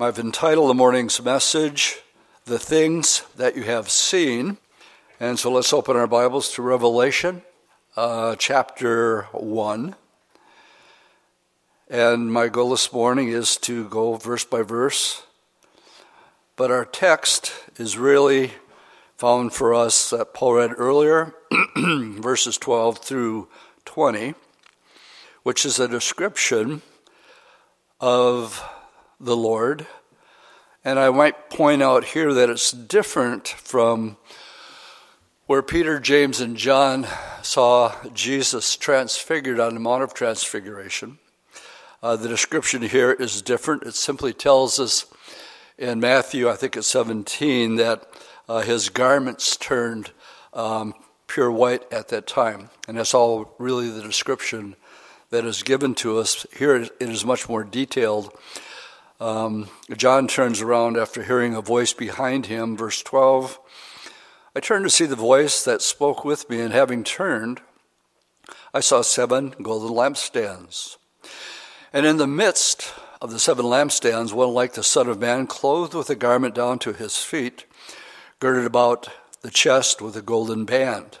I've entitled the morning's message, The Things That You Have Seen. And so let's open our Bibles to Revelation uh, chapter 1. And my goal this morning is to go verse by verse. But our text is really found for us that Paul read earlier, verses 12 through 20, which is a description of the Lord. And I might point out here that it's different from where Peter, James, and John saw Jesus transfigured on the Mount of Transfiguration. Uh, the description here is different. It simply tells us in Matthew, I think it's 17, that uh, his garments turned um, pure white at that time. And that's all really the description that is given to us. Here it is much more detailed. Um, John turns around after hearing a voice behind him, verse 12. I turned to see the voice that spoke with me, and having turned, I saw seven golden lampstands. And in the midst of the seven lampstands, one like the Son of Man, clothed with a garment down to his feet, girded about the chest with a golden band.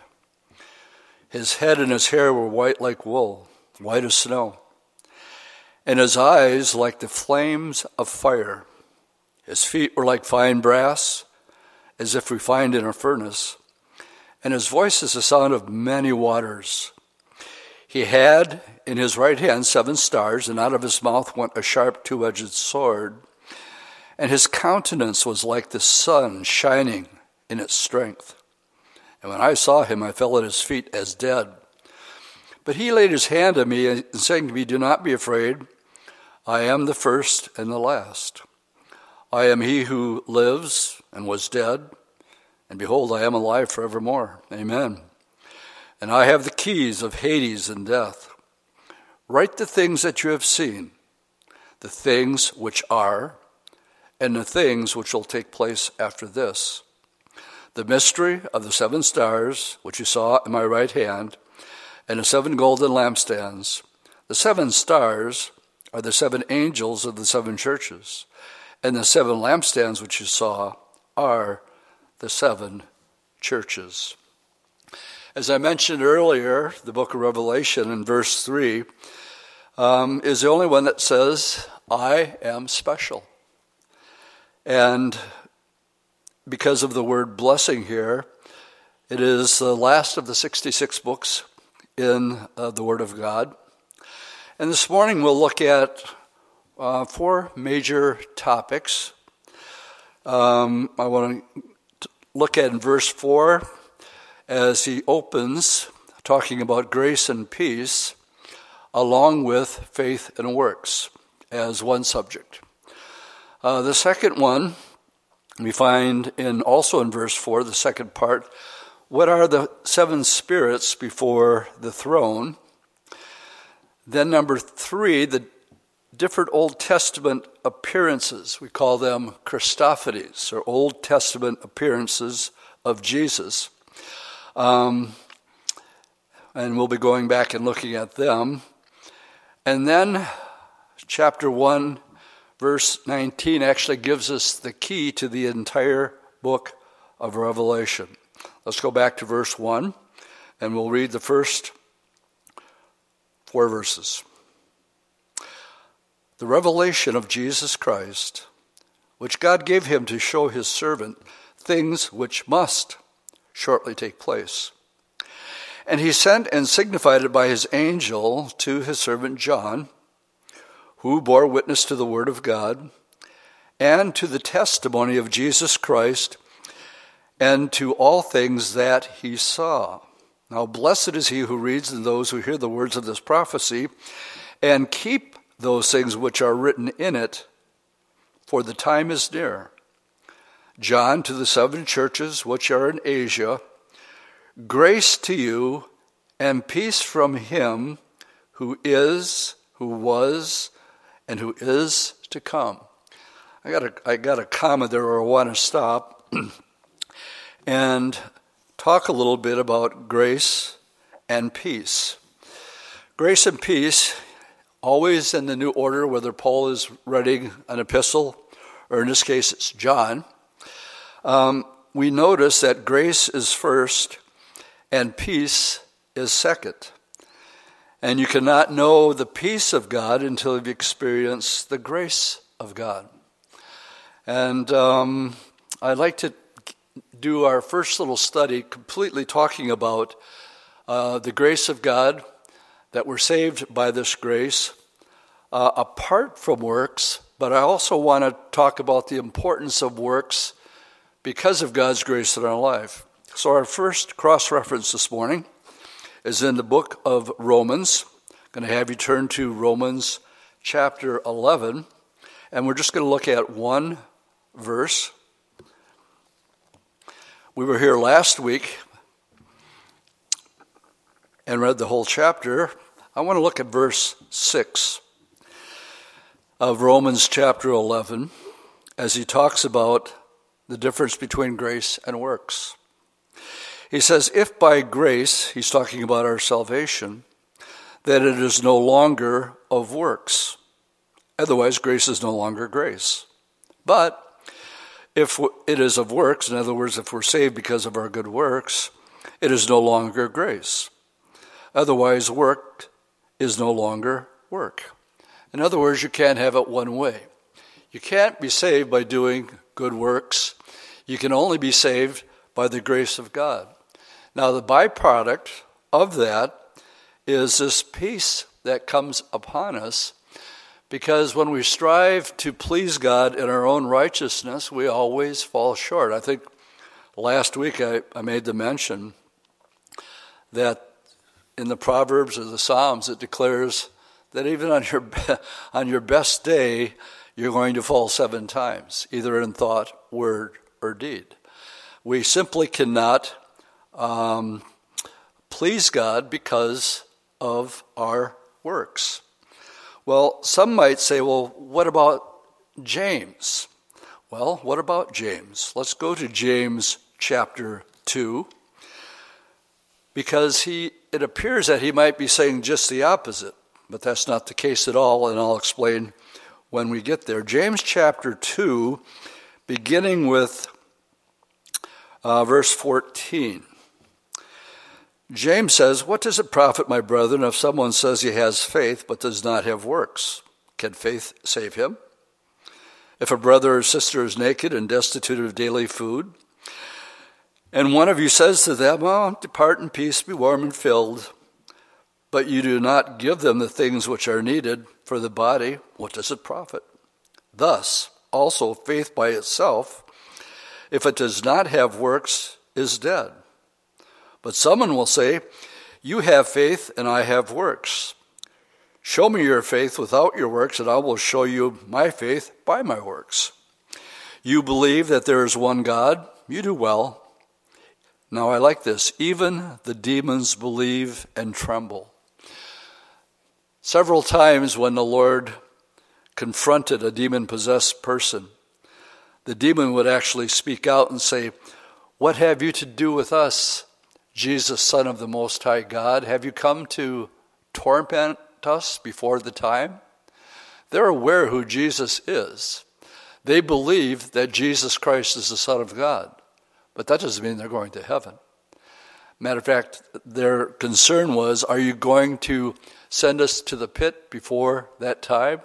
His head and his hair were white like wool, white as snow and his eyes like the flames of fire. His feet were like fine brass, as if refined in a furnace, and his voice is the sound of many waters. He had in his right hand seven stars, and out of his mouth went a sharp two edged sword. And his countenance was like the sun shining in its strength. And when I saw him, I fell at his feet as dead. But he laid his hand on me and saying to me, Do not be afraid. I am the first and the last. I am he who lives and was dead, and behold, I am alive forevermore. Amen. And I have the keys of Hades and death. Write the things that you have seen, the things which are, and the things which will take place after this. The mystery of the seven stars, which you saw in my right hand, and the seven golden lampstands. The seven stars are the seven angels of the seven churches, and the seven lampstands which you saw are the seven churches. As I mentioned earlier, the book of Revelation in verse 3 um, is the only one that says, I am special. And because of the word blessing here, it is the last of the 66 books in uh, the Word of God. And this morning we'll look at uh, four major topics. Um, I want to look at in verse 4 as he opens, talking about grace and peace, along with faith and works as one subject. Uh, the second one we find in also in verse 4, the second part, what are the seven spirits before the throne? Then, number three, the different Old Testament appearances. We call them Christophanies, or Old Testament appearances of Jesus. Um, and we'll be going back and looking at them. And then, chapter 1, verse 19 actually gives us the key to the entire book of Revelation. Let's go back to verse 1, and we'll read the first four verses. The revelation of Jesus Christ, which God gave him to show his servant things which must shortly take place. And he sent and signified it by his angel to his servant John, who bore witness to the word of God and to the testimony of Jesus Christ and to all things that he saw. Now, blessed is he who reads and those who hear the words of this prophecy and keep those things which are written in it, for the time is near. John to the seven churches which are in Asia, grace to you and peace from him who is, who was, and who is to come. I got a, I got a comma there where I want to stop. and talk a little bit about grace and peace. Grace and peace, always in the new order, whether Paul is writing an epistle or in this case it's John, um, we notice that grace is first and peace is second. And you cannot know the peace of God until you've experienced the grace of God. And um, I'd like to do our first little study completely talking about uh, the grace of God, that we're saved by this grace, uh, apart from works, but I also want to talk about the importance of works because of God's grace in our life. So, our first cross reference this morning is in the book of Romans. I'm going to have you turn to Romans chapter 11, and we're just going to look at one verse. We were here last week and read the whole chapter. I want to look at verse 6 of Romans chapter 11 as he talks about the difference between grace and works. He says, If by grace, he's talking about our salvation, that it is no longer of works. Otherwise, grace is no longer grace. But if it is of works, in other words, if we're saved because of our good works, it is no longer grace. Otherwise, work is no longer work. In other words, you can't have it one way. You can't be saved by doing good works. You can only be saved by the grace of God. Now, the byproduct of that is this peace that comes upon us because when we strive to please God in our own righteousness, we always fall short. I think last week I, I made the mention that in the Proverbs or the Psalms it declares that even on your, on your best day, you're going to fall seven times, either in thought, word, or deed. We simply cannot um, please God because of our works. Well, some might say, well, what about James? Well, what about James? Let's go to James chapter 2 because he it appears that he might be saying just the opposite, but that's not the case at all and I'll explain when we get there. James chapter 2 beginning with uh, verse 14. James says, What does it profit, my brethren, if someone says he has faith but does not have works? Can faith save him? If a brother or sister is naked and destitute of daily food, and one of you says to them, Oh, depart in peace, be warm and filled, but you do not give them the things which are needed for the body, what does it profit? Thus, also, faith by itself, if it does not have works, is dead. But someone will say, You have faith, and I have works. Show me your faith without your works, and I will show you my faith by my works. You believe that there is one God, you do well. Now I like this. Even the demons believe and tremble. Several times when the Lord confronted a demon possessed person, the demon would actually speak out and say, What have you to do with us, Jesus, Son of the Most High God, have you come to torment us before the time? They're aware who Jesus is. They believe that Jesus Christ is the Son of God, but that doesn't mean they're going to heaven. Matter of fact, their concern was are you going to send us to the pit before that time?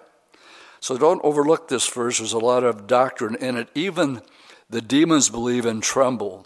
So don't overlook this verse. There's a lot of doctrine in it. Even the demons believe and tremble.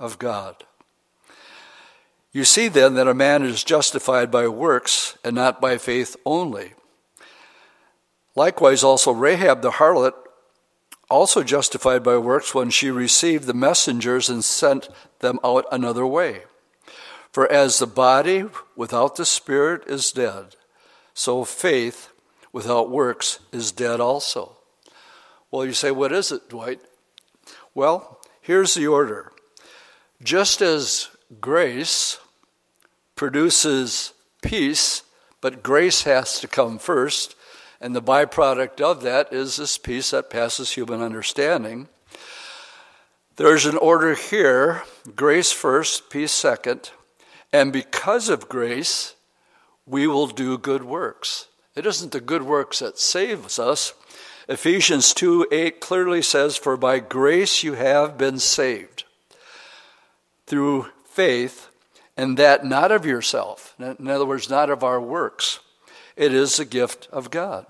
of God. You see then that a man is justified by works and not by faith only. Likewise, also Rahab the harlot, also justified by works when she received the messengers and sent them out another way. For as the body without the spirit is dead, so faith without works is dead also. Well, you say, what is it, Dwight? Well, here's the order. Just as grace produces peace, but grace has to come first, and the byproduct of that is this peace that passes human understanding. There's an order here grace first, peace second, and because of grace, we will do good works. It isn't the good works that saves us. Ephesians 2 8 clearly says, For by grace you have been saved through faith, and that not of yourself. In other words, not of our works. It is a gift of God.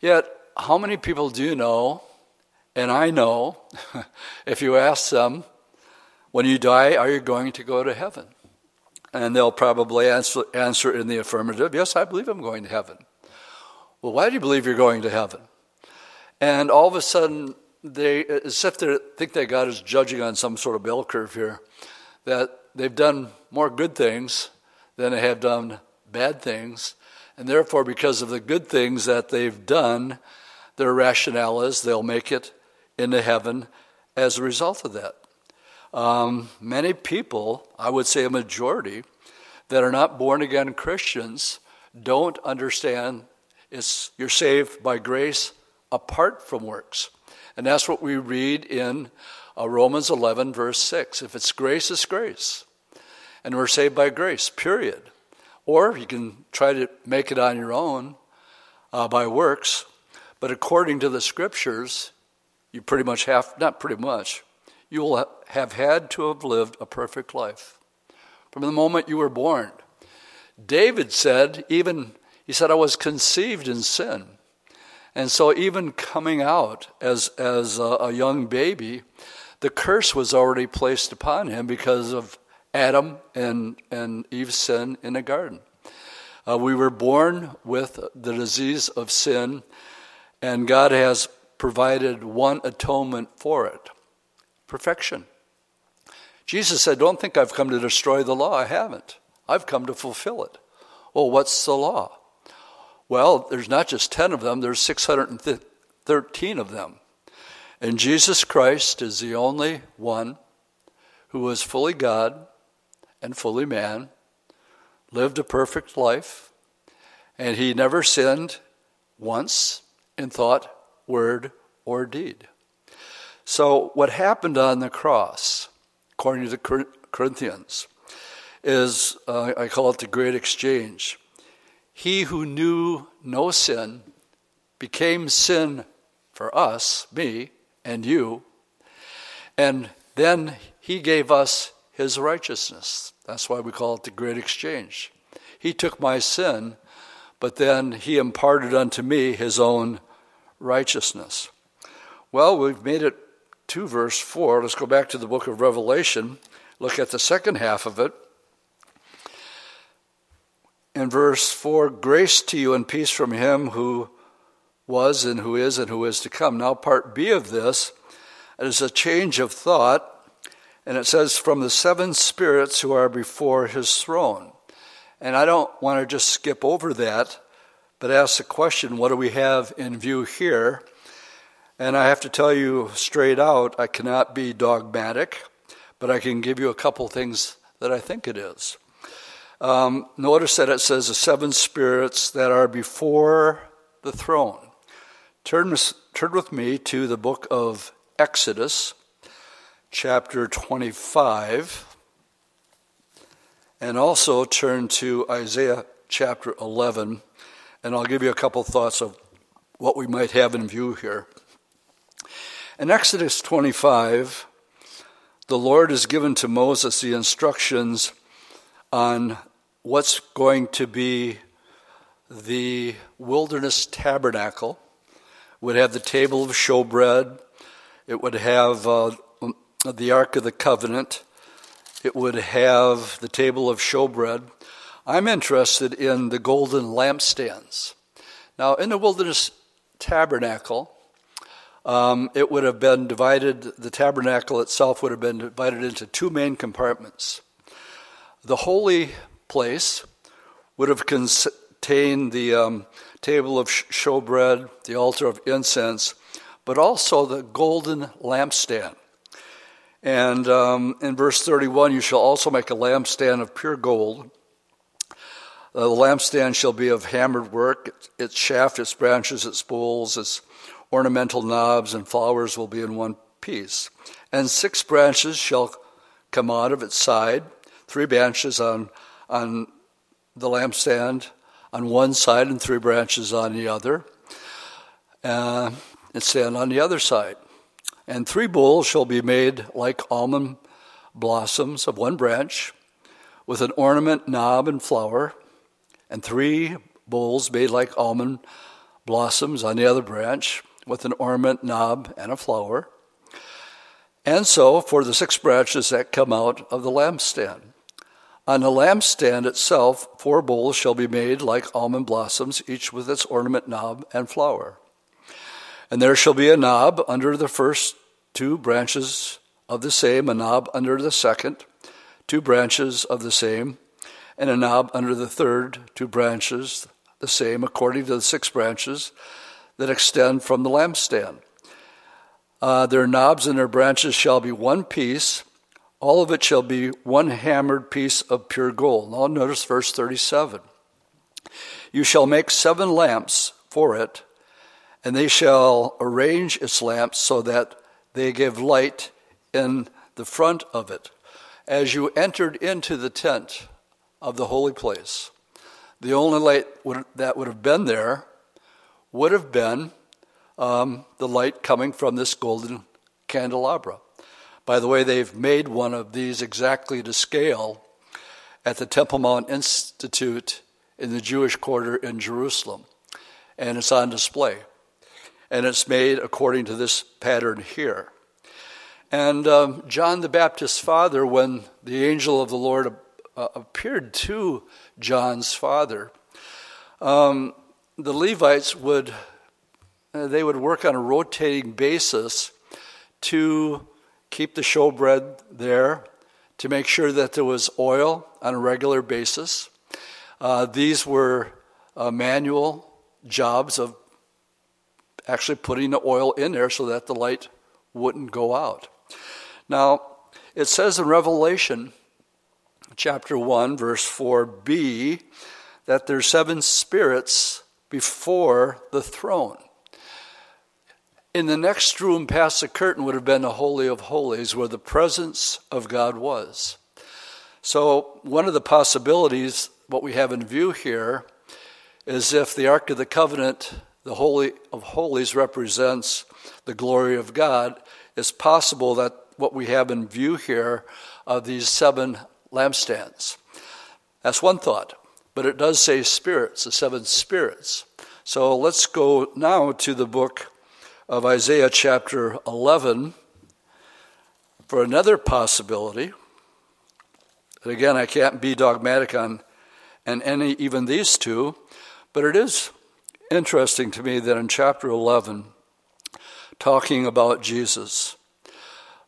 Yet, how many people do you know, and I know, if you ask them, when you die, are you going to go to heaven? And they'll probably answer, answer in the affirmative, yes, I believe I'm going to heaven. Well, why do you believe you're going to heaven? And all of a sudden, they, as if they think that God is judging on some sort of bell curve here, that they've done more good things than they have done bad things. And therefore, because of the good things that they've done, their rationale is they'll make it into heaven as a result of that. Um, many people, I would say a majority, that are not born again Christians don't understand it's, you're saved by grace apart from works. And that's what we read in uh, Romans 11, verse 6. If it's grace, it's grace. And we're saved by grace, period. Or you can try to make it on your own uh, by works. But according to the scriptures, you pretty much have, not pretty much, you will have had to have lived a perfect life from the moment you were born. David said, even, he said, I was conceived in sin. And so, even coming out as, as a, a young baby, the curse was already placed upon him because of Adam and, and Eve's sin in the garden. Uh, we were born with the disease of sin, and God has provided one atonement for it perfection. Jesus said, Don't think I've come to destroy the law. I haven't. I've come to fulfill it. Well, what's the law? Well, there's not just 10 of them, there's 613 of them. And Jesus Christ is the only one who was fully God and fully man, lived a perfect life, and he never sinned once in thought, word, or deed. So, what happened on the cross, according to the Corinthians, is uh, I call it the great exchange. He who knew no sin became sin for us, me, and you, and then he gave us his righteousness. That's why we call it the great exchange. He took my sin, but then he imparted unto me his own righteousness. Well, we've made it to verse 4. Let's go back to the book of Revelation, look at the second half of it. In verse 4, grace to you and peace from him who was and who is and who is to come. Now, part B of this is a change of thought, and it says, from the seven spirits who are before his throne. And I don't want to just skip over that, but ask the question what do we have in view here? And I have to tell you straight out, I cannot be dogmatic, but I can give you a couple things that I think it is. Um, notice that it says the seven spirits that are before the throne. Turn, turn with me to the book of Exodus, chapter 25, and also turn to Isaiah chapter 11, and I'll give you a couple thoughts of what we might have in view here. In Exodus 25, the Lord has given to Moses the instructions on what's going to be the wilderness tabernacle. It would have the table of showbread. It would have uh, the Ark of the Covenant. It would have the table of showbread. I'm interested in the golden lampstands. Now, in the wilderness tabernacle, um, it would have been divided, the tabernacle itself would have been divided into two main compartments. The holy place would have contained the um, table of showbread, the altar of incense, but also the golden lampstand. And um, in verse 31, you shall also make a lampstand of pure gold. Uh, the lampstand shall be of hammered work, its shaft, its branches, its bowls, its ornamental knobs, and flowers will be in one piece. And six branches shall come out of its side, three branches on, on the lampstand on one side, and three branches on the other, uh, and stand on the other side. And three bowls shall be made like almond blossoms of one branch, with an ornament, knob, and flower, and three bowls made like almond blossoms on the other branch, with an ornament, knob, and a flower. And so for the six branches that come out of the lampstand. On the lampstand itself, four bowls shall be made like almond blossoms, each with its ornament, knob, and flower. And there shall be a knob under the first two branches of the same, a knob under the second, two branches of the same, and a knob under the third, two branches the same, according to the six branches that extend from the lampstand. Uh, their knobs and their branches shall be one piece. All of it shall be one hammered piece of pure gold. Now, notice verse 37. You shall make seven lamps for it and they shall arrange its lamps so that they give light in the front of it. As you entered into the tent of the holy place, the only light that would have been there would have been um, the light coming from this golden candelabra. By the way, they've made one of these exactly to scale at the Temple Mount Institute in the Jewish quarter in Jerusalem, and it's on display and it's made according to this pattern here. And um, John the Baptist's father, when the angel of the Lord uh, appeared to John's father, um, the Levites would uh, they would work on a rotating basis to keep the showbread there, to make sure that there was oil on a regular basis. Uh, these were uh, manual jobs of actually putting the oil in there so that the light wouldn't go out. Now, it says in Revelation chapter 1, verse 4b, that there's seven spirits before the throne. In the next room past the curtain would have been the Holy of Holies, where the presence of God was. So, one of the possibilities, what we have in view here, is if the Ark of the Covenant the Holy of Holies represents the glory of God, it's possible that what we have in view here are these seven lampstands. That's one thought, but it does say spirits, the seven spirits. So let's go now to the book of Isaiah, chapter 11, for another possibility. And again, I can't be dogmatic on and any even these two, but it is interesting to me that in chapter 11, talking about Jesus,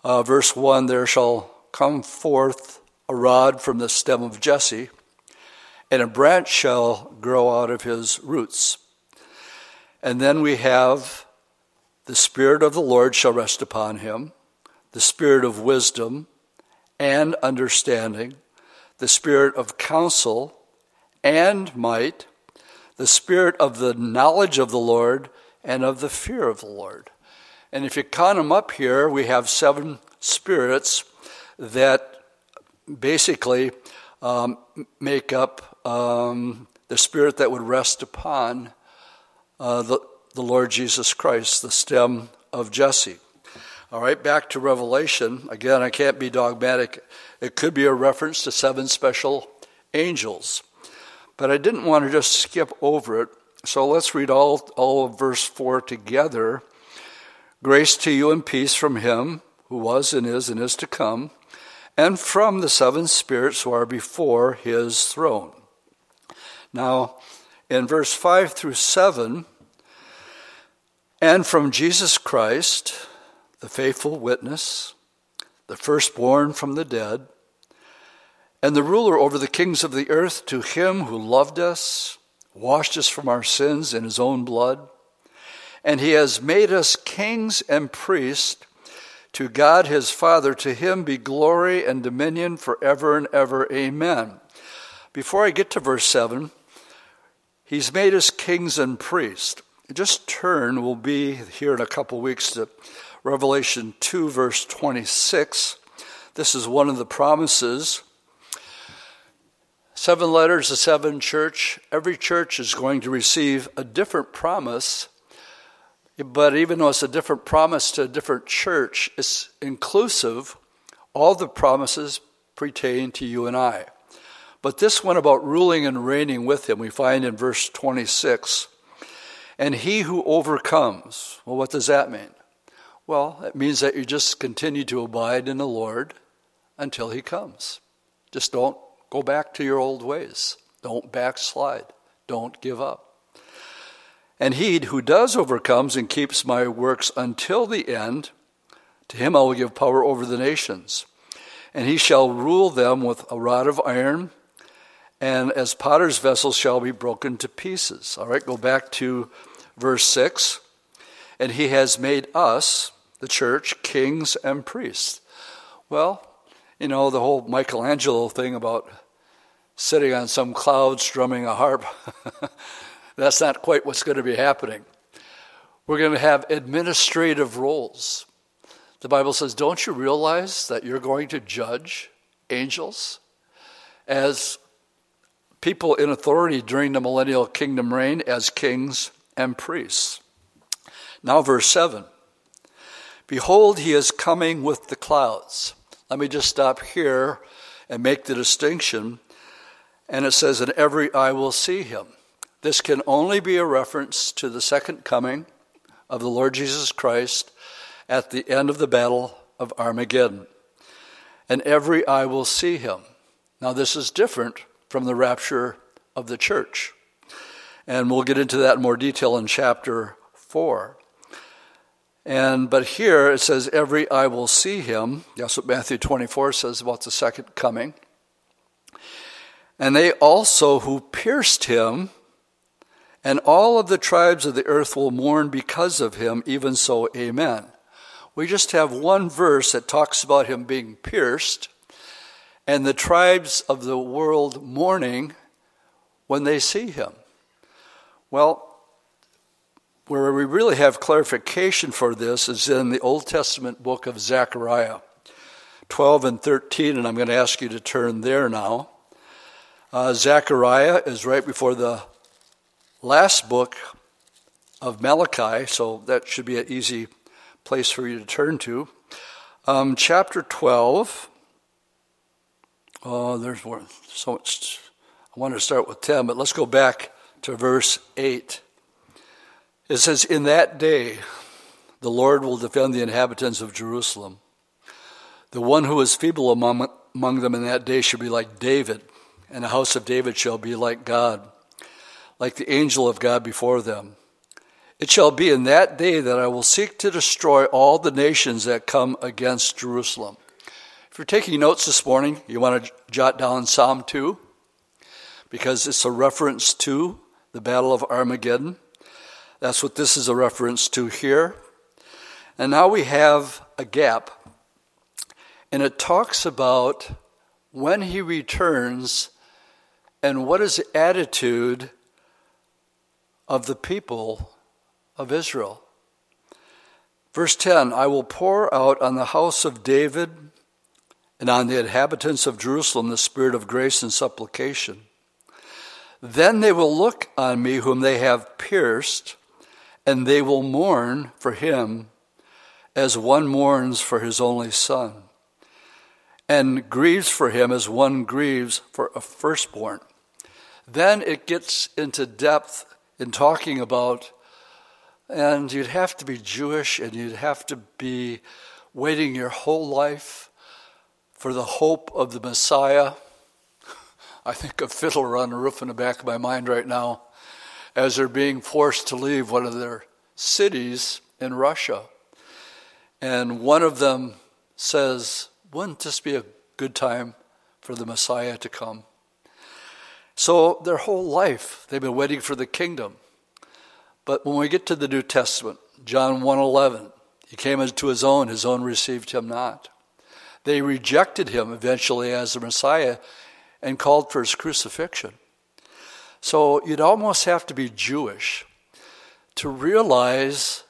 uh, verse 1 there shall come forth a rod from the stem of Jesse, and a branch shall grow out of his roots. And then we have the Spirit of the Lord shall rest upon him, the Spirit of wisdom and understanding, the Spirit of counsel and might the spirit of the knowledge of the Lord and of the fear of the Lord. And if you count them up here, we have seven spirits that basically um, make up um, the spirit that would rest upon uh, the, the Lord Jesus Christ, the stem of Jesse. All right, back to Revelation. Again, I can't be dogmatic. It could be a reference to seven special angels. But I didn't want to just skip over it. So let's read all, all of verse 4 together. Grace to you and peace from him who was and is and is to come, and from the seven spirits who are before his throne. Now, in verse 5 through 7, and from Jesus Christ, the faithful witness, the firstborn from the dead, and the ruler over the kings of the earth, to him who loved us, washed us from our sins in his own blood, And he has made us kings and priests to God his Father. To him be glory and dominion forever and ever. Amen. Before I get to verse 7, he's made us kings and priests. Just turn, we'll be here in a couple weeks to Revelation 2, verse 26. This is one of the promises. Seven letters to seven church. Every church is going to receive a different promise, but even though it's a different promise to a different church, it's inclusive. All the promises pertain to you and I. But this one about ruling and reigning with him, we find in verse 26. And he who overcomes, well, what does that mean? Well, it means that you just continue to abide in the Lord until he comes. Just don't go back to your old ways. Don't backslide. Don't give up. And he who does overcomes and keeps my works until the end, to him I will give power over the nations. And he shall rule them with a rod of iron, and as potter's vessels shall be broken to pieces. All right, go back to verse 6. And he has made us, the church, kings and priests. Well, you know, the whole Michelangelo thing about sitting on some cloud strumming a harp, that's not quite what's going to be happening. We're going to have administrative roles. The Bible says, Don't you realize that you're going to judge angels as people in authority during the millennial kingdom reign as kings and priests? Now, verse 7 Behold, he is coming with the clouds. Let me just stop here and make the distinction. And it says, And every eye will see him. This can only be a reference to the second coming of the Lord Jesus Christ at the end of the battle of Armageddon. And every eye will see him. Now, this is different from the rapture of the church. And we'll get into that in more detail in chapter 4. And but here it says, "Every eye will see him." That's what Matthew 24 says about the second coming. And they also who pierced him, and all of the tribes of the earth will mourn because of him. Even so, Amen. We just have one verse that talks about him being pierced, and the tribes of the world mourning when they see him. Well, where we really have clarification for this is in the Old Testament book of Zechariah 12 and 13, and I'm going to ask you to turn there now. Uh, Zechariah is right before the last book of Malachi, so that should be an easy place for you to turn to. Um, chapter 12. Oh, there's. So much. I want to start with 10, but let's go back to verse 8. It says, In that day, the Lord will defend the inhabitants of Jerusalem. The one who is feeble among, among them in that day shall be like David, and the house of David shall be like God, like the angel of God before them. It shall be in that day that I will seek to destroy all the nations that come against Jerusalem. If you're taking notes this morning, you want to jot down Psalm 2 because it's a reference to the Battle of Armageddon. That's what this is a reference to here. And now we have a gap. And it talks about when he returns and what is the attitude of the people of Israel. Verse 10 I will pour out on the house of David and on the inhabitants of Jerusalem the spirit of grace and supplication. Then they will look on me whom they have pierced and they will mourn for him as one mourns for his only son, and grieves for him as one grieves for a firstborn. Then it gets into depth in talking about, and you'd have to be Jewish and you'd have to be waiting your whole life for the hope of the Messiah. I think of Fiddler on the Roof in the back of my mind right now as they're being forced to leave one of their cities in Russia. And one of them says, Wouldn't this be a good time for the Messiah to come? So their whole life, they've been waiting for the kingdom. But when we get to the New Testament, John 1:11, he came to his own, his own received him not. They rejected him eventually as the Messiah and called for his crucifixion. So you'd almost have to be Jewish to realize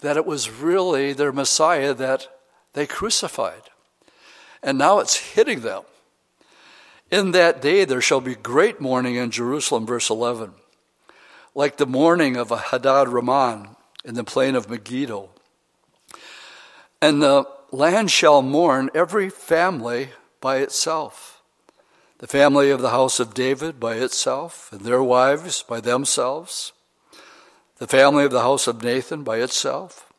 that it was really their Messiah that they crucified. And now it's hitting them. In that day there shall be great mourning in Jerusalem, verse 11, like the mourning of a Hadad Rimmon in the plain of Megiddo. And the land shall mourn every family by itself. The family of the house of David by itself, and their wives by themselves. The family of the house of Nathan by itself,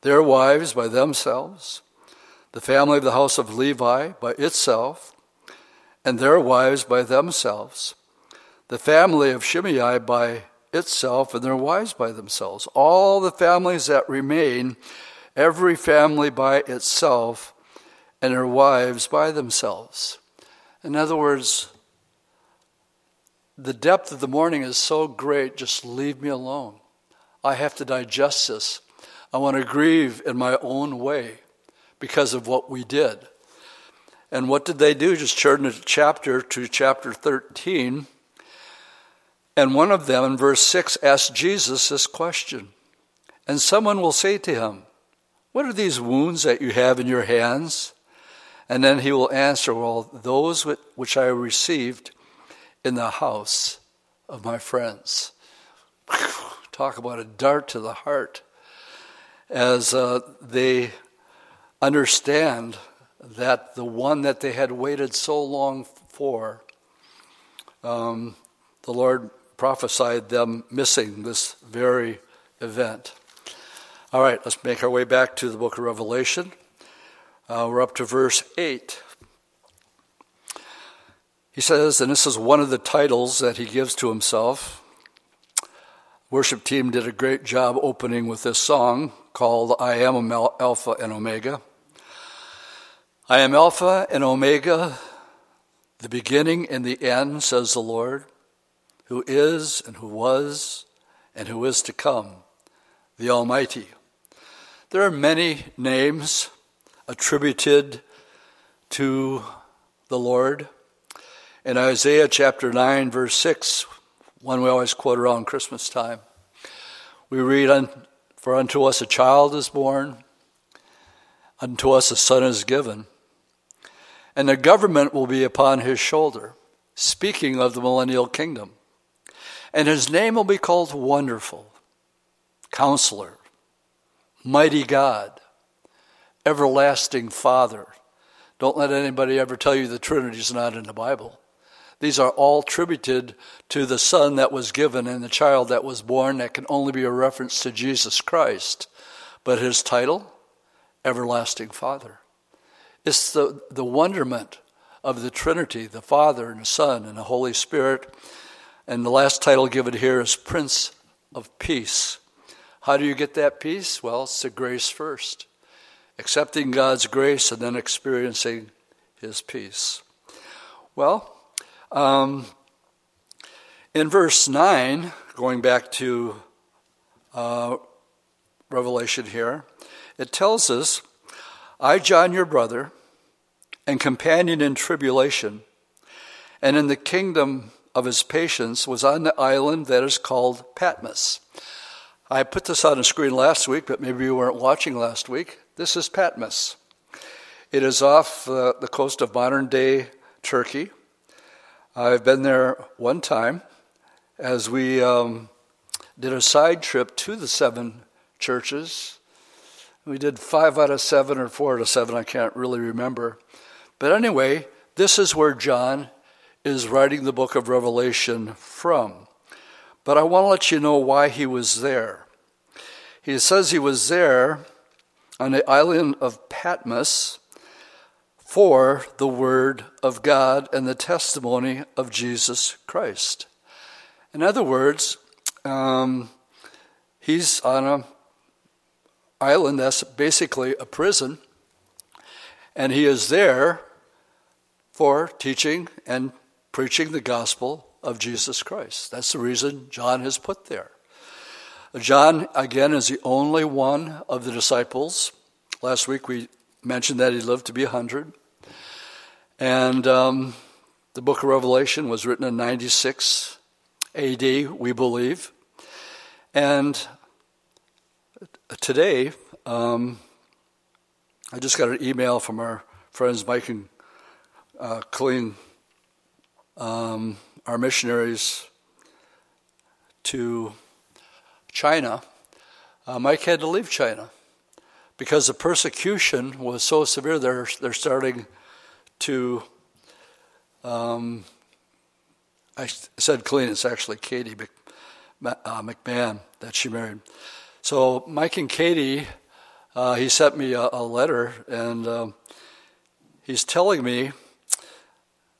their wives by themselves. The family of the house of Levi by itself, and their wives by themselves. The family of Shimei by itself, and their wives by themselves. All the families that remain every family by itself, and their wives by themselves. In other words, the depth of the mourning is so great, just leave me alone. I have to digest this. I want to grieve in my own way because of what we did. And what did they do? Just turn the chapter to chapter 13. And one of them in verse 6 asked Jesus this question. And someone will say to him, what are these wounds that you have in your hands? And then he will answer, Well, those which I received in the house of my friends. Talk about a dart to the heart as uh, they understand that the one that they had waited so long for, um, the Lord prophesied them missing this very event. All right, let's make our way back to the book of Revelation. Uh, we're up to verse 8. He says, and this is one of the titles that he gives to himself. Worship team did a great job opening with this song called I Am Alpha and Omega. I am Alpha and Omega, the beginning and the end, says the Lord, who is and who was and who is to come, the Almighty. There are many names attributed to the Lord. In Isaiah chapter 9, verse 6, one we always quote around Christmas time, we read, For unto us a child is born, unto us a son is given, and the government will be upon his shoulder, speaking of the millennial kingdom. And his name will be called Wonderful, Counselor, mighty God, everlasting Father. Don't let anybody ever tell you the Trinity is not in the Bible. These are all attributed to the Son that was given and the child that was born that can only be a reference to Jesus Christ. But his title, Everlasting Father. It's the, the wonderment of the Trinity, the Father and the Son and the Holy Spirit. And the last title given here is Prince of Peace. How do you get that peace? Well, it's the grace first. Accepting God's grace and then experiencing His peace. Well, um, in verse 9, going back to uh, Revelation here, it tells us, I, John, your brother, and companion in tribulation, and in the kingdom of his patience, was on the island that is called Patmos I put this on the screen last week, but maybe you weren't watching last week. This is Patmos. It is off uh, the coast of modern day Turkey. I've been there one time as we um, did a side trip to the seven churches. We did five out of seven or four out of seven, I can't really remember. But anyway, this is where John is writing the book of Revelation from. But I want to let you know why he was there. He says he was there on the island of Patmos for the Word of God and the testimony of Jesus Christ. In other words, um, he's on an island that's basically a prison, and he is there for teaching and preaching the gospel of Jesus Christ. That's the reason John has put there. John, again, is the only one of the disciples. Last week we mentioned that he lived to be 100. And um, the book of Revelation was written in 96 AD, we believe. And today, um, I just got an email from our friends Mike and uh, Colleen, um, our missionaries to China. Uh, Mike had to leave China because the persecution was so severe. They're they're starting to. Um, I said Colleen. It's actually Katie uh, McMahon that she married. So Mike and Katie, uh, he sent me a, a letter, and um, he's telling me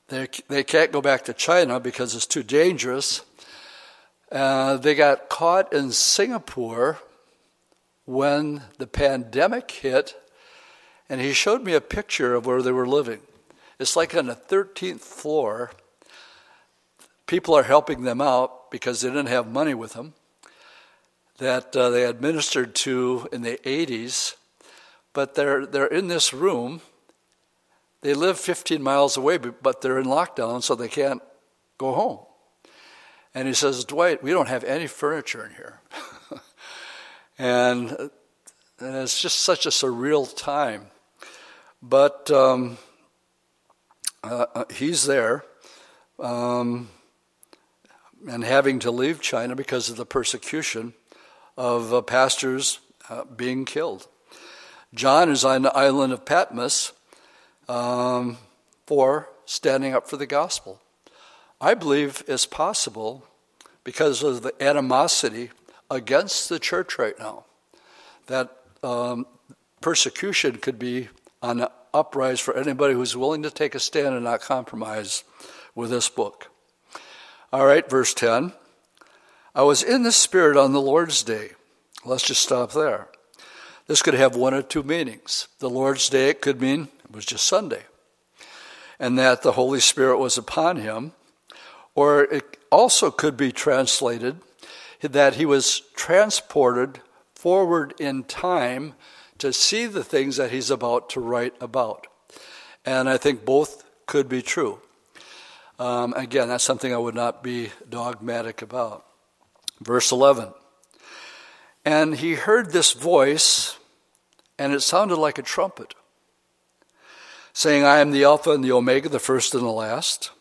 they they can't go back to China because it's too dangerous. Uh, they got caught in Singapore when the pandemic hit, and he showed me a picture of where they were living. It's like on the 13th floor. People are helping them out because they didn't have money with them that uh, they administered to in the 80s, but they're, they're in this room. They live 15 miles away, but they're in lockdown, so they can't go home. And he says, Dwight, we don't have any furniture in here. and, and, it's just such a surreal time. But um, uh, uh, he's there. Um, and having to leave China because of the persecution of uh, pastors uh, being killed. John is on the island of Patmos um, for standing up for the gospel. I believe it's possible because of the animosity against the church right now that um, persecution could be on the uprise for anybody who's willing to take a stand and not compromise with this book. All right, verse 10. I was in the Spirit on the Lord's Day. Let's just stop there. This could have one or two meanings. The Lord's Day, it could mean it was just Sunday, and that the Holy Spirit was upon him. Or it also could be translated that he was transported forward in time to see the things that he's about to write about. And I think both could be true. Um, again, that's something I would not be dogmatic about. Verse 11. And he heard this voice, and it sounded like a trumpet, saying, I am the Alpha and the Omega, the first and the last.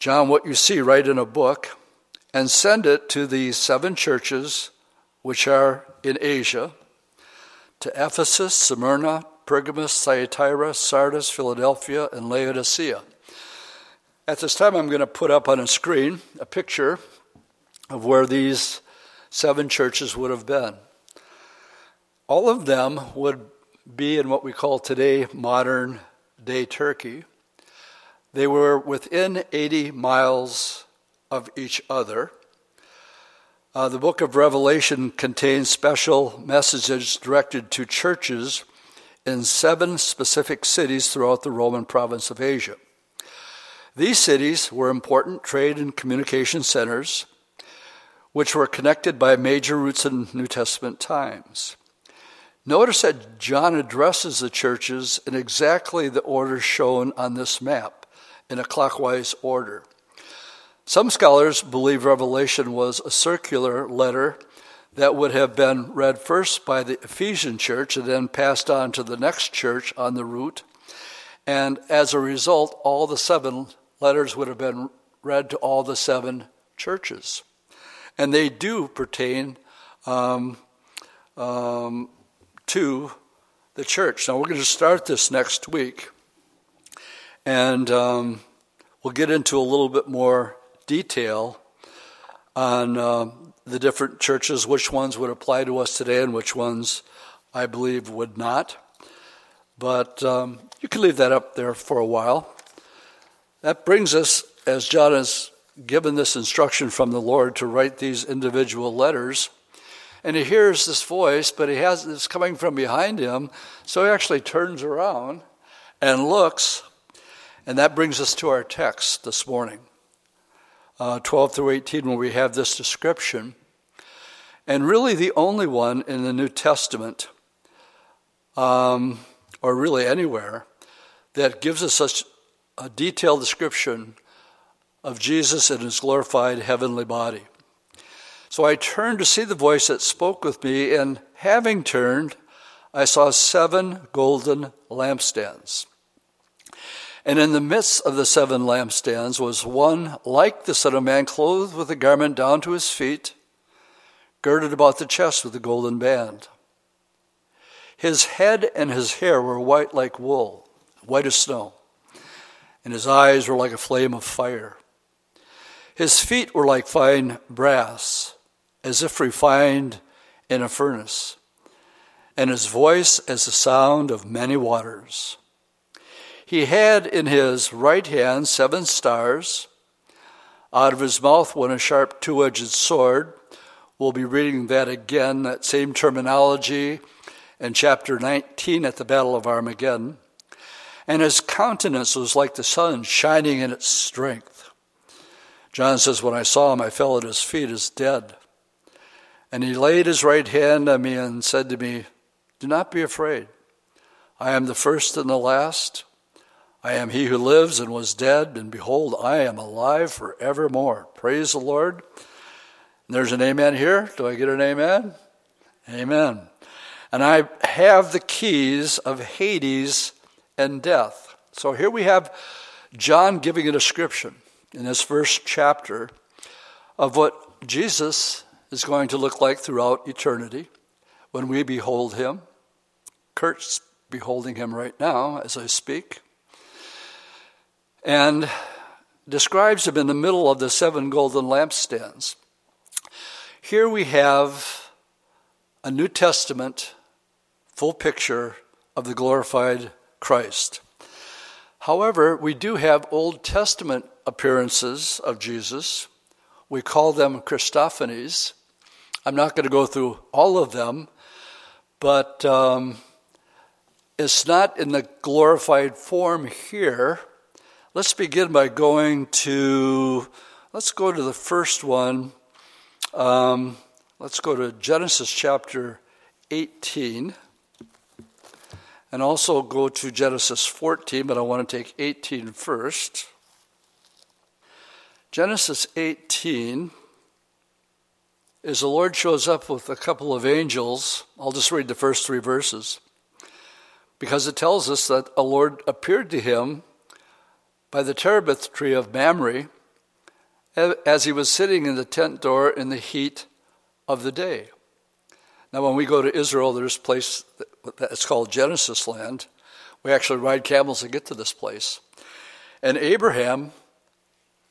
John, what you see, write in a book and send it to the seven churches which are in Asia to Ephesus, Smyrna, Pergamos, Thyatira, Sardis, Philadelphia, and Laodicea. At this time, I'm going to put up on a screen a picture of where these seven churches would have been. All of them would be in what we call today modern day Turkey. They were within 80 miles of each other. Uh, the book of Revelation contains special messages directed to churches in seven specific cities throughout the Roman province of Asia. These cities were important trade and communication centers which were connected by major routes in New Testament times. Notice that John addresses the churches in exactly the order shown on this map, in a clockwise order. Some scholars believe Revelation was a circular letter that would have been read first by the Ephesian church and then passed on to the next church on the route. And as a result, all the seven letters would have been read to all the seven churches and they do pertain um, um, to the church. Now, we're going to start this next week, and um, we'll get into a little bit more detail on uh, the different churches, which ones would apply to us today, and which ones I believe would not. But um, you can leave that up there for a while. That brings us, as John has given this instruction from the Lord to write these individual letters. And he hears this voice, but he has this coming from behind him. So he actually turns around and looks. And that brings us to our text this morning uh, 12 through 18, where we have this description. and really the only one in the New Testament, um, or really anywhere, that gives us such a detailed description of Jesus in his glorified heavenly body. So I turned to see the voice that spoke with me, and having turned, I saw seven golden lampstands. And in the midst of the seven lampstands was one like the Son of Man, clothed with a garment down to his feet, girded about the chest with a golden band. His head and his hair were white like wool, white as snow, and his eyes were like a flame of fire. His feet were like fine brass, as if refined in a furnace, and his voice as the sound of many waters. He had in his right hand seven stars. Out of his mouth went a sharp two edged sword. We'll be reading that again, that same terminology in chapter 19 at the Battle of Armageddon. And his countenance was like the sun shining in its strength. John says, When I saw him, I fell at his feet as dead. And he laid his right hand on me and said to me, Do not be afraid. I am the first and the last. I am he who lives and was dead, and behold, I am alive forevermore. Praise the Lord. And there's an amen here. Do I get an amen? Amen. And I have the keys of Hades and death. So here we have John giving a description in this first chapter of what Jesus is going to look like throughout eternity when we behold him. Kurt's beholding him right now as I speak. And describes him in the middle of the seven golden lampstands. Here we have a New Testament full picture of the glorified Christ. However, we do have Old Testament appearances of Jesus. We call them Christophanies. I'm not going to go through all of them, but um, it's not in the glorified form here. Let's begin by going to, let's go to the first one. Um, let's go to Genesis chapter 18 and also go to Genesis 14, but I want to take 18 first. Genesis 18 is the Lord shows up with a couple of angels. I'll just read the first three verses because it tells us that a Lord appeared to him by the terebinth tree of Mamre as he was sitting in the tent door in the heat of the day. Now, when we go to Israel, there's a place that's called Genesis land. We actually ride camels to get to this place. And Abraham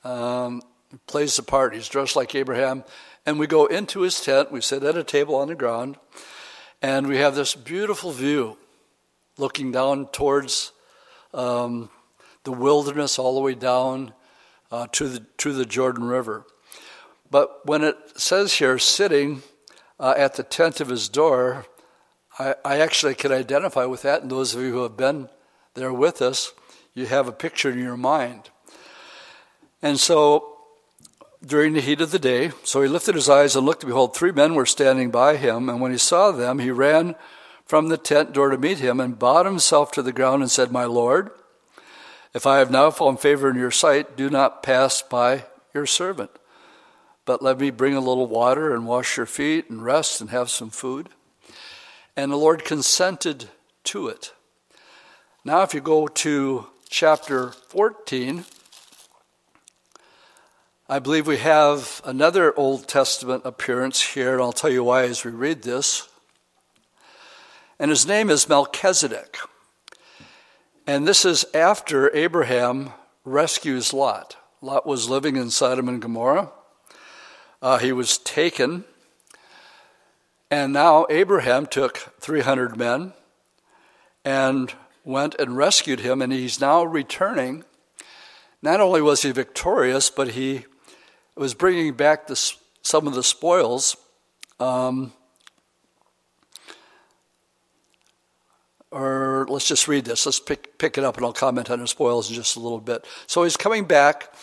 um, plays the part. He's dressed like Abraham and we go into his tent, we sit at a table on the ground, and we have this beautiful view looking down towards um, the wilderness all the way down uh, to, the, to the Jordan River. But when it says here, sitting uh, at the tent of his door, I, I actually can identify with that. And those of you who have been there with us, you have a picture in your mind. And so during the heat of the day. So he lifted his eyes and looked, and behold, three men were standing by him. And when he saw them, he ran from the tent door to meet him and bowed himself to the ground and said, My Lord, if I have now found favor in your sight, do not pass by your servant. But let me bring a little water and wash your feet and rest and have some food. And the Lord consented to it. Now, if you go to chapter 14, I believe we have another Old Testament appearance here, and I'll tell you why as we read this. And his name is Melchizedek. And this is after Abraham rescues Lot. Lot was living in Sodom and Gomorrah. Uh, he was taken. And now Abraham took 300 men and went and rescued him, and he's now returning. Not only was he victorious, but he was bringing back some of the spoils. Um, or let's just read this. Let's pick, pick it up and I'll comment on the spoils in just a little bit. So he's coming back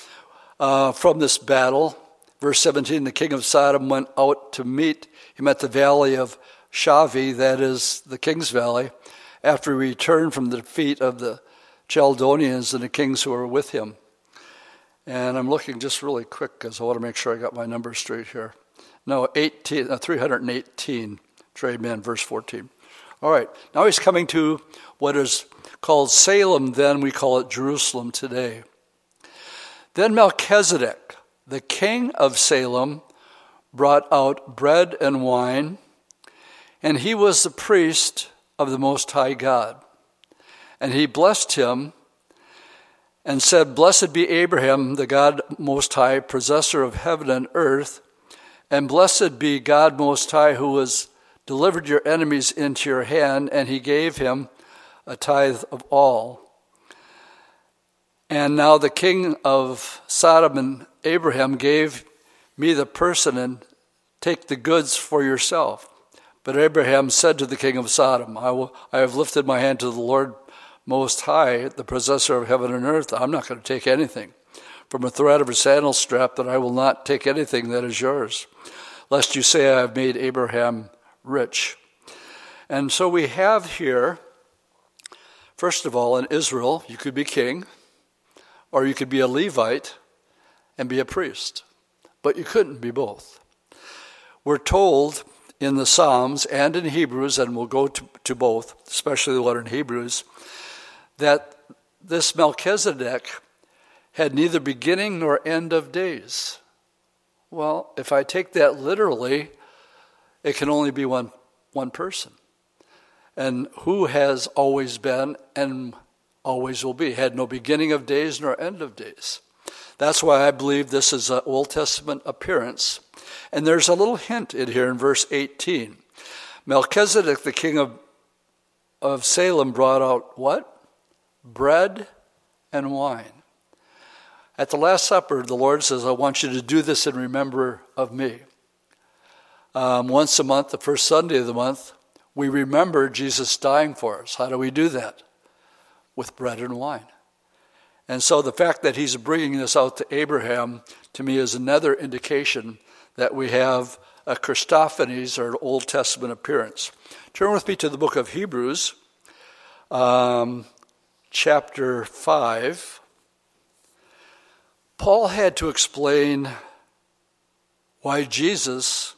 uh, from this battle, Verse 17 The king of Sodom went out to meet him at the valley of Shaveh, that is the king's valley, after he returned from the defeat of the Chaldeans and the kings who were with him. And I'm looking just really quick because I want to make sure I got my numbers straight here. No, 18, uh, 318 trade men, verse 14. All right, now he's coming to what is called Salem, then we call it Jerusalem today. Then Melchizedek, the king of Salem, brought out bread and wine, and he was the priest of the Most High God. And he blessed him and said, Blessed be Abraham, the God Most High, possessor of heaven and earth, and blessed be God Most High, who has delivered your enemies into your hand, and he gave him a tithe of all. And now the king of Sodom and Abraham gave me the person and take the goods for yourself. But Abraham said to the king of Sodom, I, will, I have lifted my hand to the Lord Most High, the possessor of heaven and earth. I'm not going to take anything. From a thread of a sandal strap, that I will not take anything that is yours, lest you say I have made Abraham rich. And so we have here, first of all, in Israel, you could be king, or you could be a Levite and be a priest, but you couldn't be both. We're told in the Psalms and in Hebrews, and we'll go to, to both, especially the one in Hebrews, that this Melchizedek had neither beginning nor end of days. Well, if I take that literally, it can only be one, one person. And who has always been and always will be, had no beginning of days nor end of days. That's why I believe this is an Old Testament appearance and there's a little hint in here in verse 18. Melchizedek, the king of, of Salem, brought out what? Bread and wine. At the Last Supper, the Lord says, I want you to do this in remember of me. Um, once a month, the first Sunday of the month, we remember Jesus dying for us. How do we do that? With bread and wine. And so the fact that he's bringing this out to Abraham, to me, is another indication that we have a Christophanies or an Old Testament appearance. Turn with me to the book of Hebrews, um, chapter 5. Paul had to explain why Jesus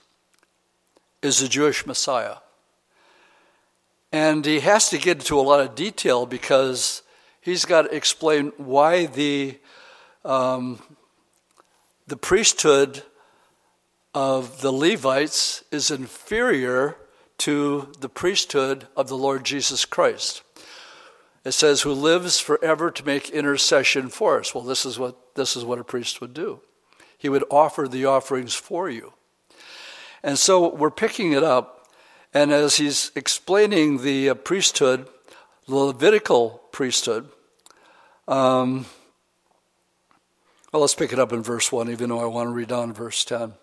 is the Jewish Messiah. And he has to get into a lot of detail because he's got to explain why the, um, the priesthood of the Levites is inferior to the priesthood of the Lord Jesus Christ. It says, who lives forever to make intercession for us. Well, this is what, this is what a priest would do. He would offer the offerings for you. And so we're picking it up, and as he's explaining the uh, priesthood, the Levitical priesthood, um, well, let's pick it up in verse 1, even though I want to read on verse 10.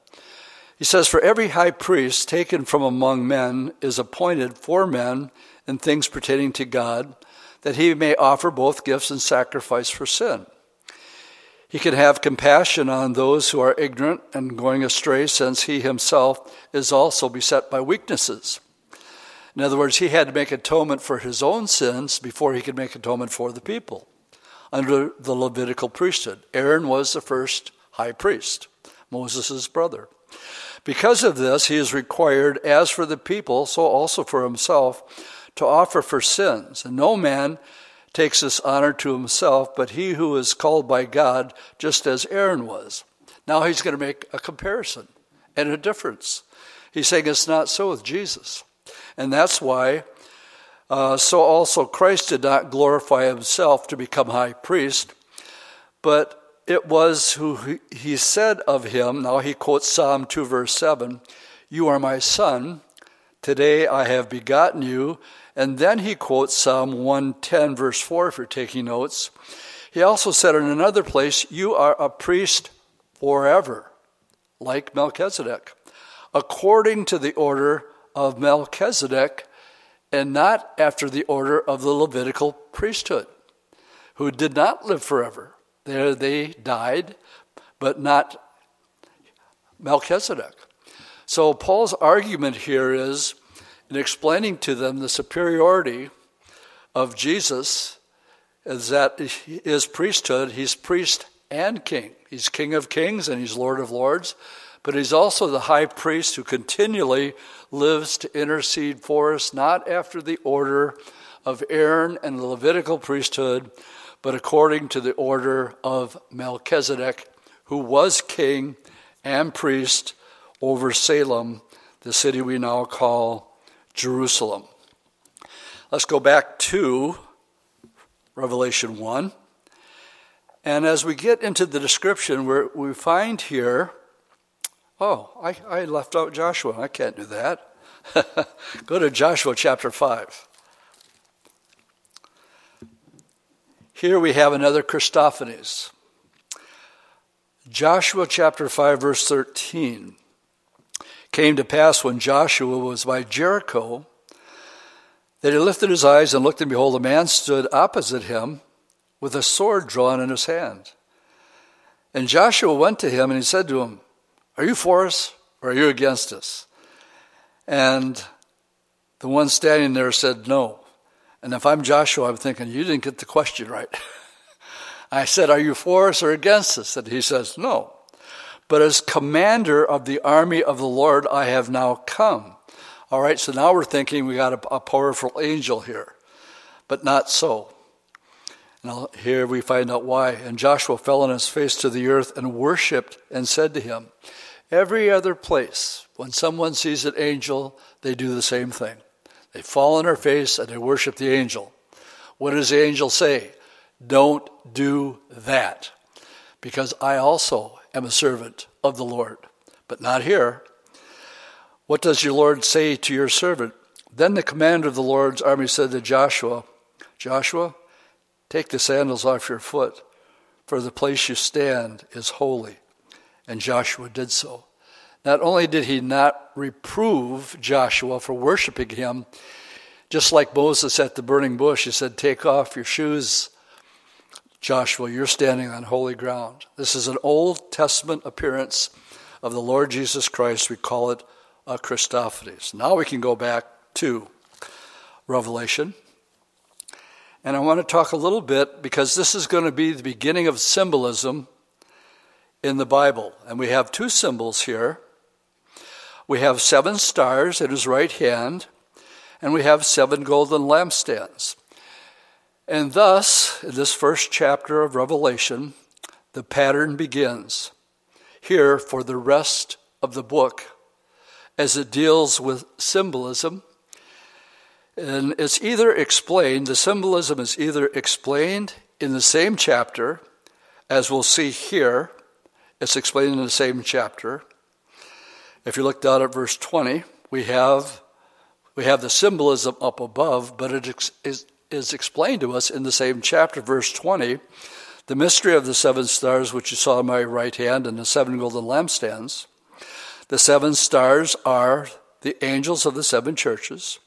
He says, For every high priest taken from among men is appointed for men in things pertaining to God, that he may offer both gifts and sacrifice for sin. He can have compassion on those who are ignorant and going astray, since he himself is also beset by weaknesses. In other words, he had to make atonement for his own sins before he could make atonement for the people under the Levitical priesthood. Aaron was the first high priest, Moses' brother. Because of this, he is required, as for the people, so also for himself, to offer for sins. And no man takes this honor to himself, but he who is called by God, just as Aaron was. Now he's going to make a comparison and a difference. He's saying it's not so with Jesus. And that's why, uh, so also Christ did not glorify himself to become high priest, but it was who he said of him, now he quotes Psalm 2, verse 7, You are my son, today I have begotten you. And then he quotes Psalm 110, verse 4, if you're taking notes. He also said in another place, You are a priest forever, like Melchizedek, according to the order of Melchizedek, and not after the order of the Levitical priesthood, who did not live forever. There they died, but not Melchizedek. So Paul's argument here is in explaining to them the superiority of Jesus is that his priesthood, he's priest and king. He's king of kings and he's lord of lords, but he's also the high priest who continually lives to intercede for us, not after the order of Aaron and the Levitical priesthood, but according to the order of Melchizedek, who was king and priest over Salem, the city we now call Jerusalem. Let's go back to Revelation 1. And as we get into the description, we find here, oh, I, I left out Joshua. I can't do that. go to Joshua chapter 5. Here we have another Christophanies. Joshua chapter 5, verse 13. Came to pass when Joshua was by Jericho that he lifted his eyes and looked, and behold, a man stood opposite him with a sword drawn in his hand. And Joshua went to him and he said to him, Are you for us or are you against us? And the one standing there said, No. And if I'm Joshua, I'm thinking, you didn't get the question right. I said, Are you for us or against us? And he says, No. But as commander of the army of the Lord, I have now come. All right, so now we're thinking we got a, a powerful angel here, but not so. Now, here we find out why. And Joshua fell on his face to the earth and worshiped and said to him, Every other place, when someone sees an angel, they do the same thing. They fall on their face and they worship the angel. What does the angel say? Don't do that, because I also am a servant of the Lord. But not here. What does your Lord say to your servant? Then the commander of the Lord's army said to Joshua, Joshua, take the sandals off your foot, for the place you stand is holy. And Joshua did so. Not only did he not reprove Joshua for worshiping him, just like Moses at the burning bush, he said, Take off your shoes, Joshua, you're standing on holy ground. This is an Old Testament appearance of the Lord Jesus Christ. We call it a Christophanies. Now we can go back to Revelation. And I want to talk a little bit because this is going to be the beginning of symbolism in the Bible. And we have two symbols here we have seven stars at his right hand, and we have seven golden lampstands. And thus, in this first chapter of Revelation, the pattern begins here for the rest of the book as it deals with symbolism. And it's either explained, the symbolism is either explained in the same chapter, as we'll see here, it's explained in the same chapter, if you look down at verse 20, we have, we have the symbolism up above, but it is, is explained to us in the same chapter, verse 20. The mystery of the seven stars, which you saw in my right hand, and the seven golden lampstands. The seven stars are the angels of the seven churches,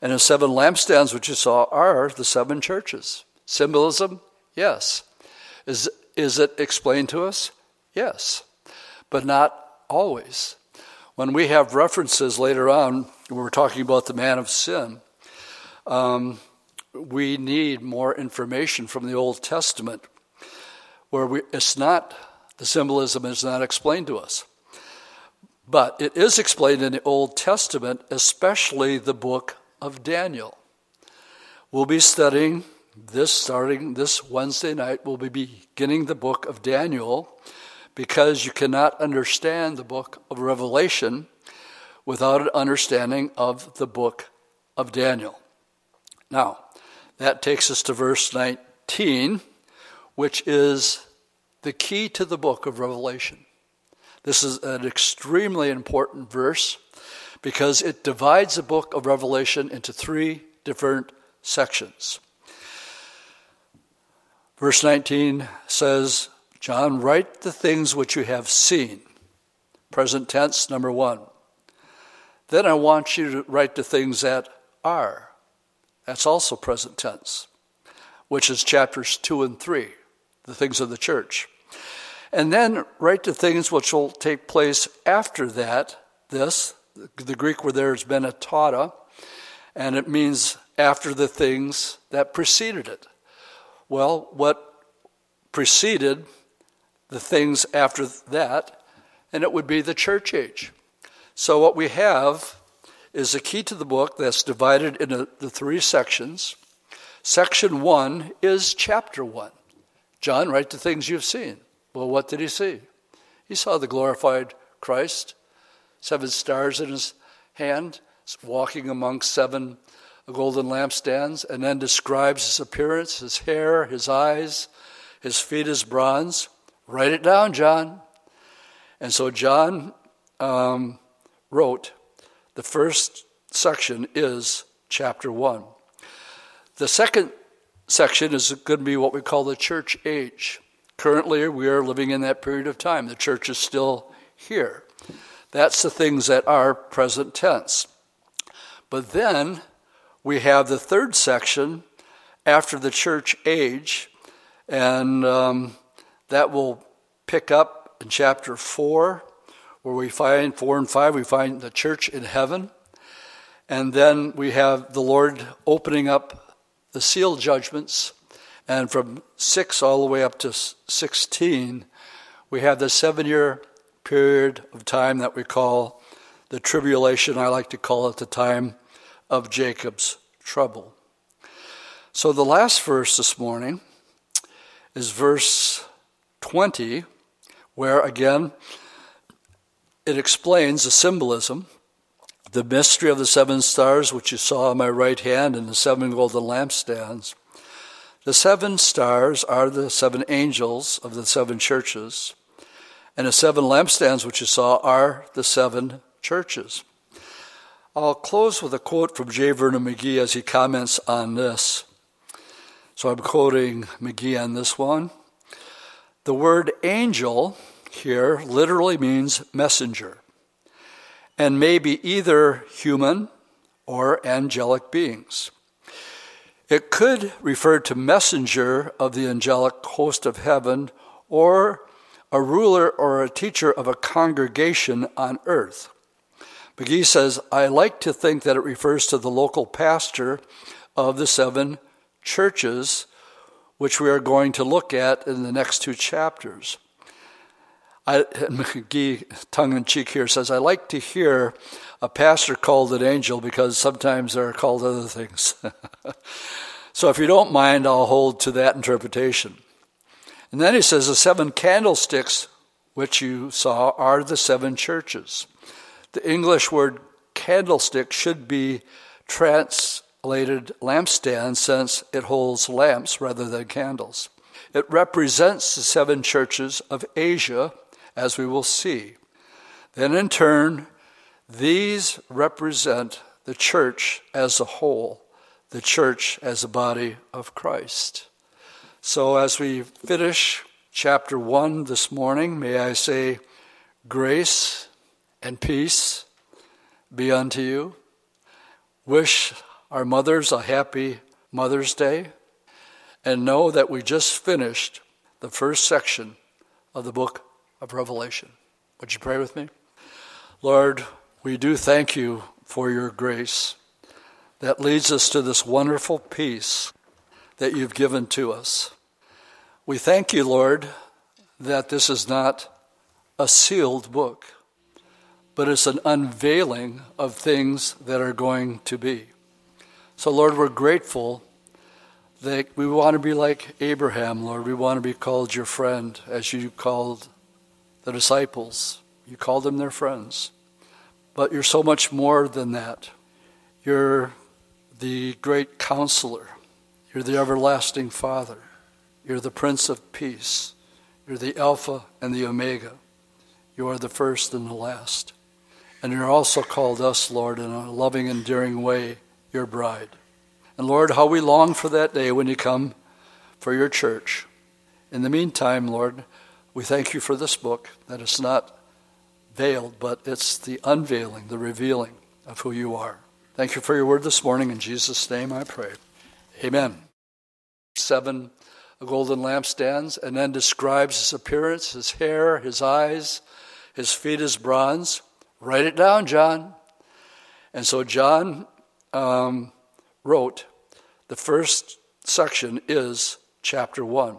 and the seven lampstands, which you saw, are the seven churches. Symbolism? Yes. Is, is it explained to us? Yes. But not always. When we have references later on, when we're talking about the man of sin, um, we need more information from the Old Testament where we, it's not, the symbolism is not explained to us. But it is explained in the Old Testament, especially the book of Daniel. We'll be studying this starting this Wednesday night. We'll be beginning the book of Daniel because you cannot understand the book of Revelation without an understanding of the book of Daniel. Now, that takes us to verse 19, which is the key to the book of Revelation. This is an extremely important verse because it divides the book of Revelation into three different sections. Verse 19 says, John, write the things which you have seen. Present tense, number one. Then I want you to write the things that are. That's also present tense, which is chapters two and three, the things of the church. And then write to things which will take place after that, this. The Greek word there is has been a tauta, and it means after the things that preceded it. Well, what preceded the things after that, and it would be the church age. So, what we have is a key to the book that's divided into the three sections. Section one is chapter one. John, write the things you've seen. Well, what did he see? He saw the glorified Christ, seven stars in his hand, walking among seven golden lampstands, and then describes his appearance, his hair, his eyes, his feet as bronze. Write it down, John. And so John um, wrote, the first section is chapter 1. The second section is going to be what we call the church age. Currently, we are living in that period of time. The church is still here. That's the things that are present tense. But then we have the third section after the church age, and um, that will pick up in chapter 4, where we find 4 and 5, we find the church in heaven. And then we have the Lord opening up the seal judgments. And from 6 all the way up to 16, we have the seven year period of time that we call the tribulation. I like to call it the time of Jacob's trouble. So the last verse this morning is verse 20, where again it explains the symbolism, the mystery of the seven stars, which you saw on my right hand, and the seven golden lampstands. The seven stars are the seven angels of the seven churches, and the seven lampstands, which you saw, are the seven churches. I'll close with a quote from J. Vernon McGee as he comments on this. So I'm quoting McGee on this one. The word angel here literally means messenger and may be either human or angelic beings. It could refer to messenger of the angelic host of heaven or a ruler or a teacher of a congregation on earth. McGee says, I like to think that it refers to the local pastor of the seven churches, which we are going to look at in the next two chapters. I, McGee, tongue in cheek here, says, I like to hear a pastor called an angel because sometimes they're called other things. so if you don't mind, I'll hold to that interpretation. And then he says, the seven candlesticks which you saw are the seven churches. The English word candlestick should be translated lampstand since it holds lamps rather than candles. It represents the seven churches of Asia, as we will see. Then, in turn, these represent the church as a whole, the church as a body of Christ. So, as we finish chapter 1 this morning, may I say, grace and peace be unto you. Wish our mothers a happy Mother's Day and know that we just finished the first section of the book of Revelation. Would you pray with me? Lord, we do thank you for your grace that leads us to this wonderful peace that you've given to us. We thank you, Lord, that this is not a sealed book but it's an unveiling of things that are going to be. So, Lord, we're grateful that we want to be like Abraham, Lord. We want to be called your friend as you called the disciples. You call them their friends. But you're so much more than that. You're the great counselor. You're the everlasting Father. You're the Prince of Peace. You're the Alpha and the Omega. You are the first and the last. And you're also called us, Lord, in a loving, endearing way, your bride. And Lord, how we long for that day when you come for your church. In the meantime, Lord, we thank you for this book, that it's not veiled, but it's the unveiling, the revealing of who you are. Thank you for your word this morning. In Jesus' name I pray. Amen. Seven a golden lampstands, and then describes his appearance, his hair, his eyes, his feet as bronze. Write it down, John. And so John um, wrote the first section is chapter 1.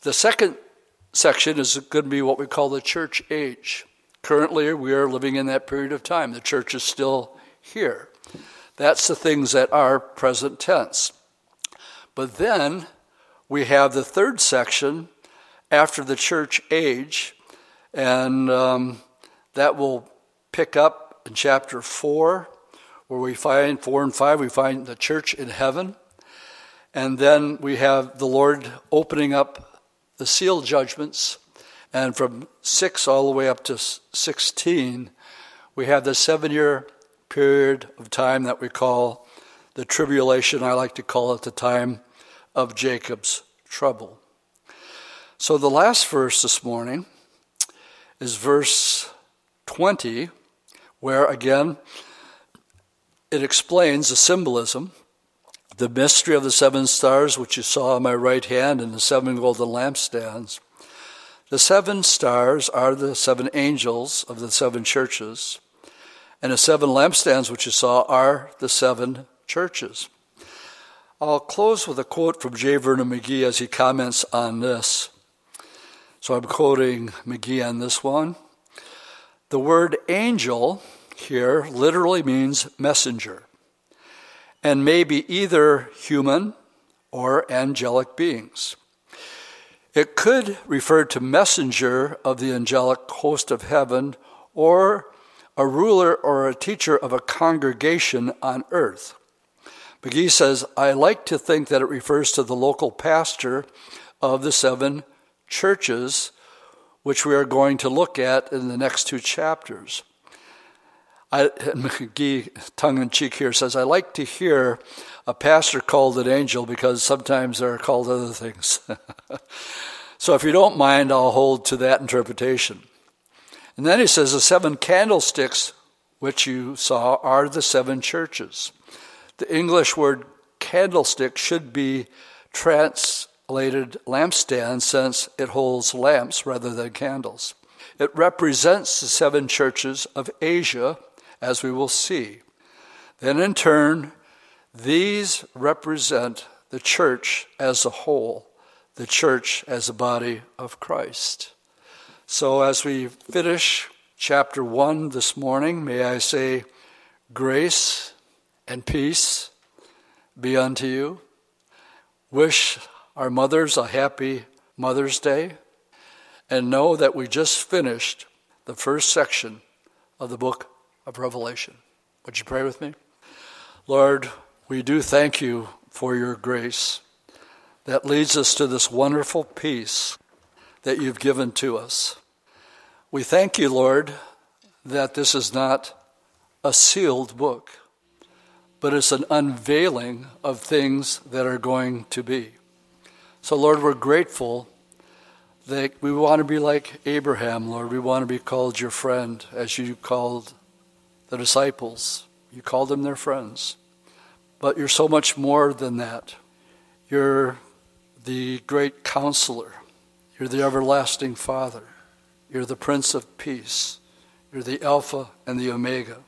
The second section is going to be what we call the church age. Currently, we are living in that period of time. The church is still here. That's the things that are present tense. But then we have the third section after the church age, and um, that will pick up in chapter 4, where we find 4 and 5, we find the church in heaven. And then we have the Lord opening up the seal judgments. And from 6 all the way up to 16, we have the seven year period of time that we call the tribulation. I like to call it the time of Jacob's trouble. So the last verse this morning is verse 20, where again it explains the symbolism, the mystery of the seven stars, which you saw on my right hand, and the seven golden lampstands. The seven stars are the seven angels of the seven churches, and the seven lampstands, which you saw, are the seven churches. I'll close with a quote from J. Vernon McGee as he comments on this. So I'm quoting McGee on this one. The word angel here literally means messenger and may be either human or angelic beings. It could refer to messenger of the angelic host of heaven or a ruler or a teacher of a congregation on earth. McGee says, I like to think that it refers to the local pastor of the seven churches, which we are going to look at in the next two chapters. I, McGee, tongue in cheek here, says, I like to hear a pastor called an angel because sometimes they're called other things. so if you don't mind, I'll hold to that interpretation. And then he says, the seven candlesticks which you saw are the seven churches. The English word candlestick should be translated lampstand since it holds lamps rather than candles. It represents the seven churches of Asia, as we will see. Then, in turn, these represent the church as a whole, the church as a body of Christ. So, as we finish chapter 1 this morning, may I say, grace and peace be unto you. Wish our mothers a happy Mother's Day and know that we just finished the first section of the book of Revelation. Would you pray with me? Lord, we do thank you for your grace that leads us to this wonderful peace that you've given to us. We thank you, Lord, that this is not a sealed book but it's an unveiling of things that are going to be. So, Lord, we're grateful that we want to be like Abraham, Lord. We want to be called your friend as you called the disciples. You call them their friends. But you're so much more than that. You're the great counselor. You're the everlasting Father. You're the Prince of Peace. You're the Alpha and the Omega.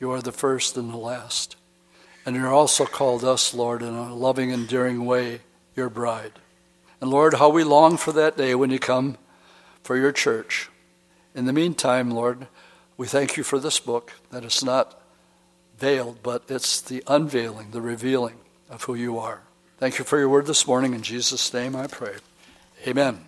You are the first and the last. And you're also called us, Lord, in a loving, endearing way, your bride. And Lord, how we long for that day when you come for your church. In the meantime, Lord, we thank you for this book, that it's not veiled, but it's the unveiling, the revealing of who you are. Thank you for your word this morning. In Jesus' name I pray. Amen.